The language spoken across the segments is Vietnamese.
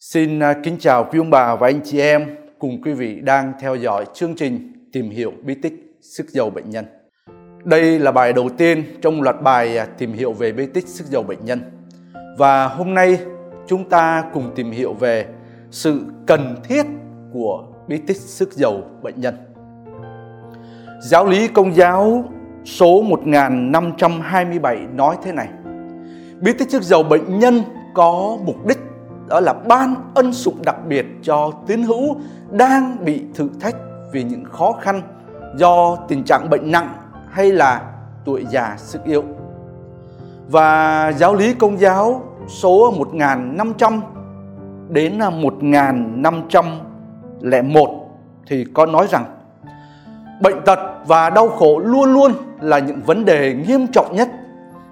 Xin à, kính chào quý ông bà và anh chị em cùng quý vị đang theo dõi chương trình Tìm hiểu bí tích sức dầu bệnh nhân. Đây là bài đầu tiên trong loạt bài à, tìm hiểu về bí tích sức dầu bệnh nhân. Và hôm nay chúng ta cùng tìm hiểu về sự cần thiết của bí tích sức dầu bệnh nhân. Giáo lý công giáo số 1527 nói thế này. Bí tích sức dầu bệnh nhân có mục đích đó là ban ân sủng đặc biệt cho tín hữu đang bị thử thách vì những khó khăn do tình trạng bệnh nặng hay là tuổi già sức yếu. Và giáo lý công giáo số 1500 đến 1501 thì có nói rằng, bệnh tật và đau khổ luôn luôn là những vấn đề nghiêm trọng nhất,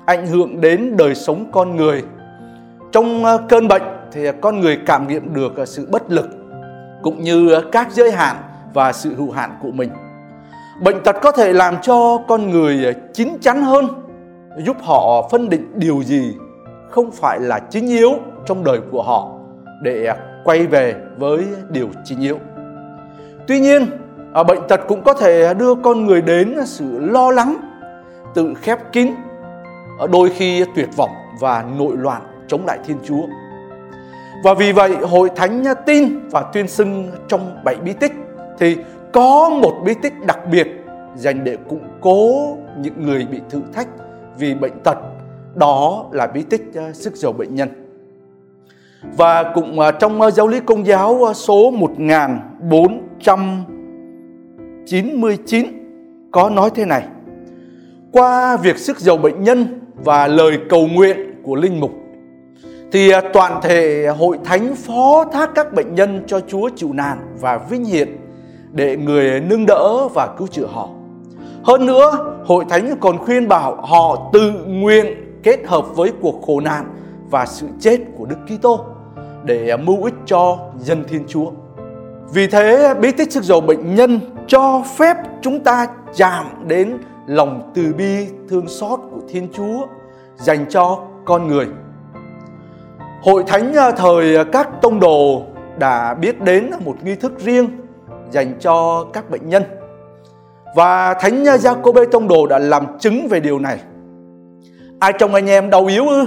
ảnh hưởng đến đời sống con người. Trong ờ, cơn bệnh thì con người cảm nghiệm được à, sự bất lực cũng như à, các giới hạn và sự hữu hạn của mình. Bệnh tật có thể làm cho con người à, chín chắn hơn, giúp họ phân định điều gì không phải là chính yếu trong đời của họ để quay về với điều chính yếu. Tuy nhiên, bệnh tật cũng có thể đưa con người đến sự lo lắng, tự khép kín, đôi khi tuyệt vọng và nội loạn chống lại Thiên Chúa. Và vì vậy, hội thánh tin và tuyên xưng trong bảy bí tích thì có một bí tích đặc biệt dành để củng cố những người bị thử thách vì bệnh tật đó là bí tích ờ, sức giàu bệnh nhân. Và cũng ờ, trong ờ, giáo lý công giáo số 1499 có nói thế này. Qua việc sức giàu bệnh nhân và lời cầu nguyện của linh mục thì toàn thể hội thánh phó thác các bệnh nhân cho Chúa chịu nạn và vinh hiển để người nâng đỡ và cứu chữa họ. Hơn nữa, hội thánh còn khuyên bảo họ tự nguyện kết hợp với cuộc khổ nạn và sự chết của Đức Kitô để mưu ích cho dân Thiên Chúa. Vì thế, bí tích sức dầu bệnh nhân cho phép chúng ta chạm đến lòng từ bi thương xót của Thiên Chúa dành cho con người. Hội thánh à, thời à, các tông đồ đã biết đến một nghi thức riêng dành cho các bệnh nhân. Và Thánh à, Giacôbê tông đồ đã làm chứng về điều này. Ai trong anh em đau yếu ư?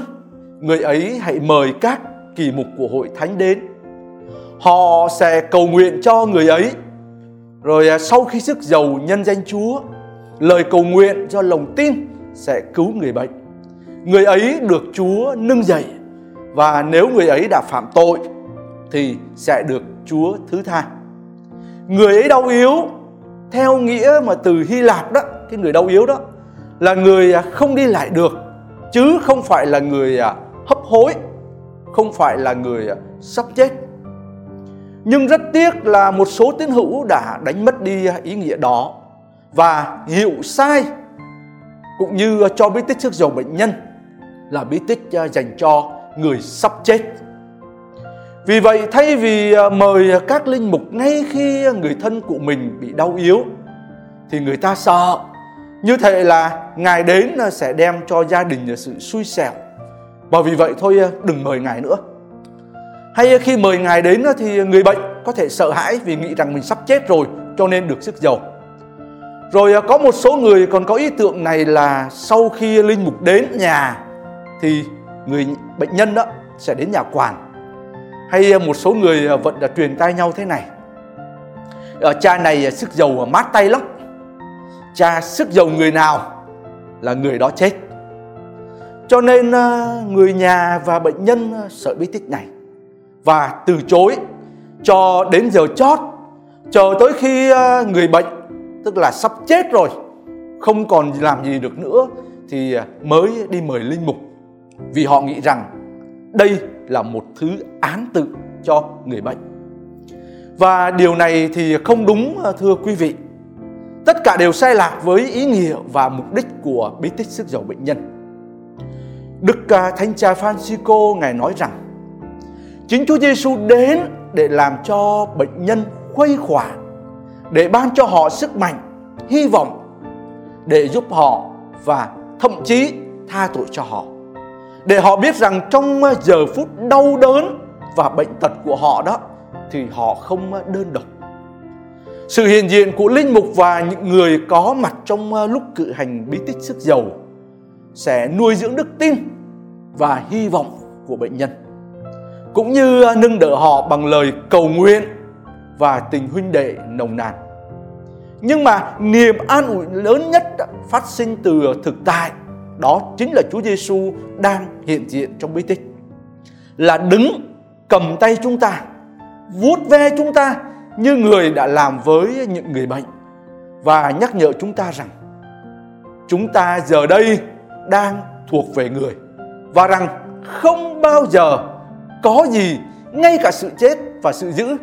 Người ấy hãy mời các kỳ mục của hội thánh đến. Họ sẽ cầu nguyện cho người ấy. Rồi sau khi sức giàu nhân danh Chúa, lời cầu nguyện do lòng tin sẽ cứu người bệnh. Người ấy được Chúa nâng dậy và nếu người ấy đã phạm tội thì sẽ được Chúa thứ tha. Người ấy đau yếu theo nghĩa mà từ Hy Lạp đó, cái người đau yếu đó là người à, không đi lại được chứ không phải là người à, hấp hối, không phải là người à, sắp chết. Nhưng rất tiếc là một số tín hữu đã đánh mất đi ý nghĩa đó và hiểu sai cũng như cho bí tích sức dầu bệnh nhân là bí tích dành cho người sắp chết. Vì vậy, thay vì à, mời các linh mục ngay khi người thân của mình bị đau yếu, thì người ta sợ. Như thế là ngài đến à, sẽ đem cho gia đình sự xui xẻo. Và vì vậy thôi à, đừng mời ngài nữa. Hay khi mời ngài đến thì người bệnh có thể sợ hãi vì nghĩ rằng mình sắp chết rồi, cho nên được sức giàu. Rồi có một số người còn có ý tưởng này là sau khi linh mục đến nhà, thì người bệnh nhân đó sẽ đến nhà quản. Hay một số người à, vẫn là truyền tay nhau thế này. Ở cha này à, sức giàu à, mát tay lắm. Cha sức giàu người nào là người đó chết. Cho nên người nhà và bệnh nhân sợ bí tích này. Và từ chối cho đến giờ chót chờ tới khi người bệnh, tức là sắp chết rồi, không còn làm gì được nữa, thì mới đi mời linh mục vì họ nghĩ rằng đây là một thứ án tự cho người bệnh. Và điều này thì không đúng ờ, thưa quý vị. Tất cả đều sai lạc với ý nghĩa và mục đích của bí tích sức giàu bệnh nhân. Đức ờ, Thánh Cha Francisco Ngài nói rằng Chính Chúa Giêsu đến để làm cho bệnh nhân khuây khỏa Để ban cho họ sức mạnh, hy vọng Để giúp họ và thậm chí tha tội cho họ. Để họ biết rằng trong ờ, giờ phút đau đớn và bệnh tật của họ đó, thì họ không ờ, đơn độc. Sự hiện diện của linh mục và những người có mặt trong ờ, lúc cử hành bí tích sức dầu sẽ nuôi dưỡng đức tin và hy vọng của bệnh nhân, cũng như nâng đỡ họ bằng lời cầu nguyện và tình huynh đệ nồng nàn. Nhưng mà niềm an ủi lớn nhất phát sinh từ thực tại đó chính là Chúa Giêsu đang hiện diện trong bí tích. Là đứng cầm tay chúng ta, vuốt ve chúng ta như người đã làm với những người bệnh và nhắc nhở chúng ta rằng chúng ta giờ đây đang thuộc về người và rằng không bao giờ có gì ngay cả sự chết và sự giữ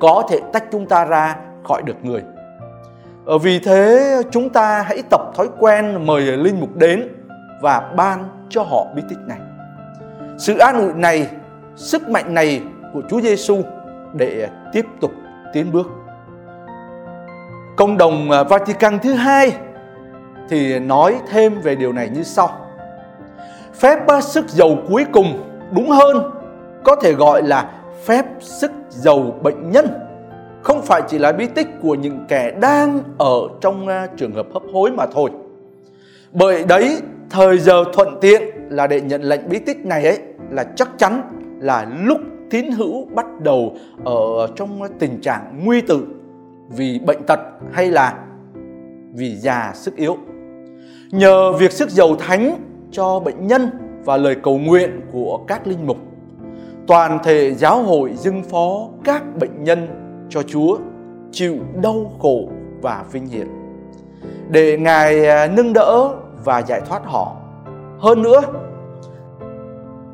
có thể tách chúng ta ra khỏi được người. Ở vì thế chúng ta hãy tập thói quen mời linh mục đến và ban cho họ bí tích này. Sự an ủi này, sức mạnh này của Chúa Giêsu để tiếp tục tiến bước. Công đồng à, Vatican thứ hai thì nói thêm về điều này như sau. Phép à, sức giàu cuối cùng đúng hơn có thể gọi là phép sức giàu bệnh nhân không phải chỉ là bí tích của những kẻ đang ở trong à, trường hợp hấp hối mà thôi. Bởi đấy, thời giờ thuận tiện là để nhận lệnh bí tích này ấy là chắc chắn là lúc tín hữu bắt đầu ở trong tình trạng nguy tử vì bệnh tật hay là vì già sức yếu. Nhờ việc sức giàu thánh cho bệnh nhân và lời cầu nguyện của các linh mục, toàn thể giáo hội dưng phó các bệnh nhân cho Chúa chịu đau khổ và vinh hiển để Ngài à, nâng đỡ và giải thoát họ. Hơn nữa,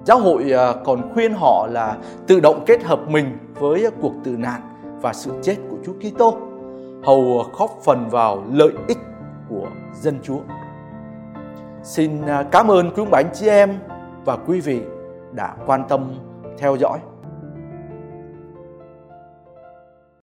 giáo hội à, còn khuyên họ là tự động kết hợp mình với cuộc tử nạn và sự chết của Chúa Kitô, hầu góp phần vào lợi ích của dân Chúa. Xin à, cảm ơn quý ông bà anh chị em và quý vị đã quan tâm theo dõi.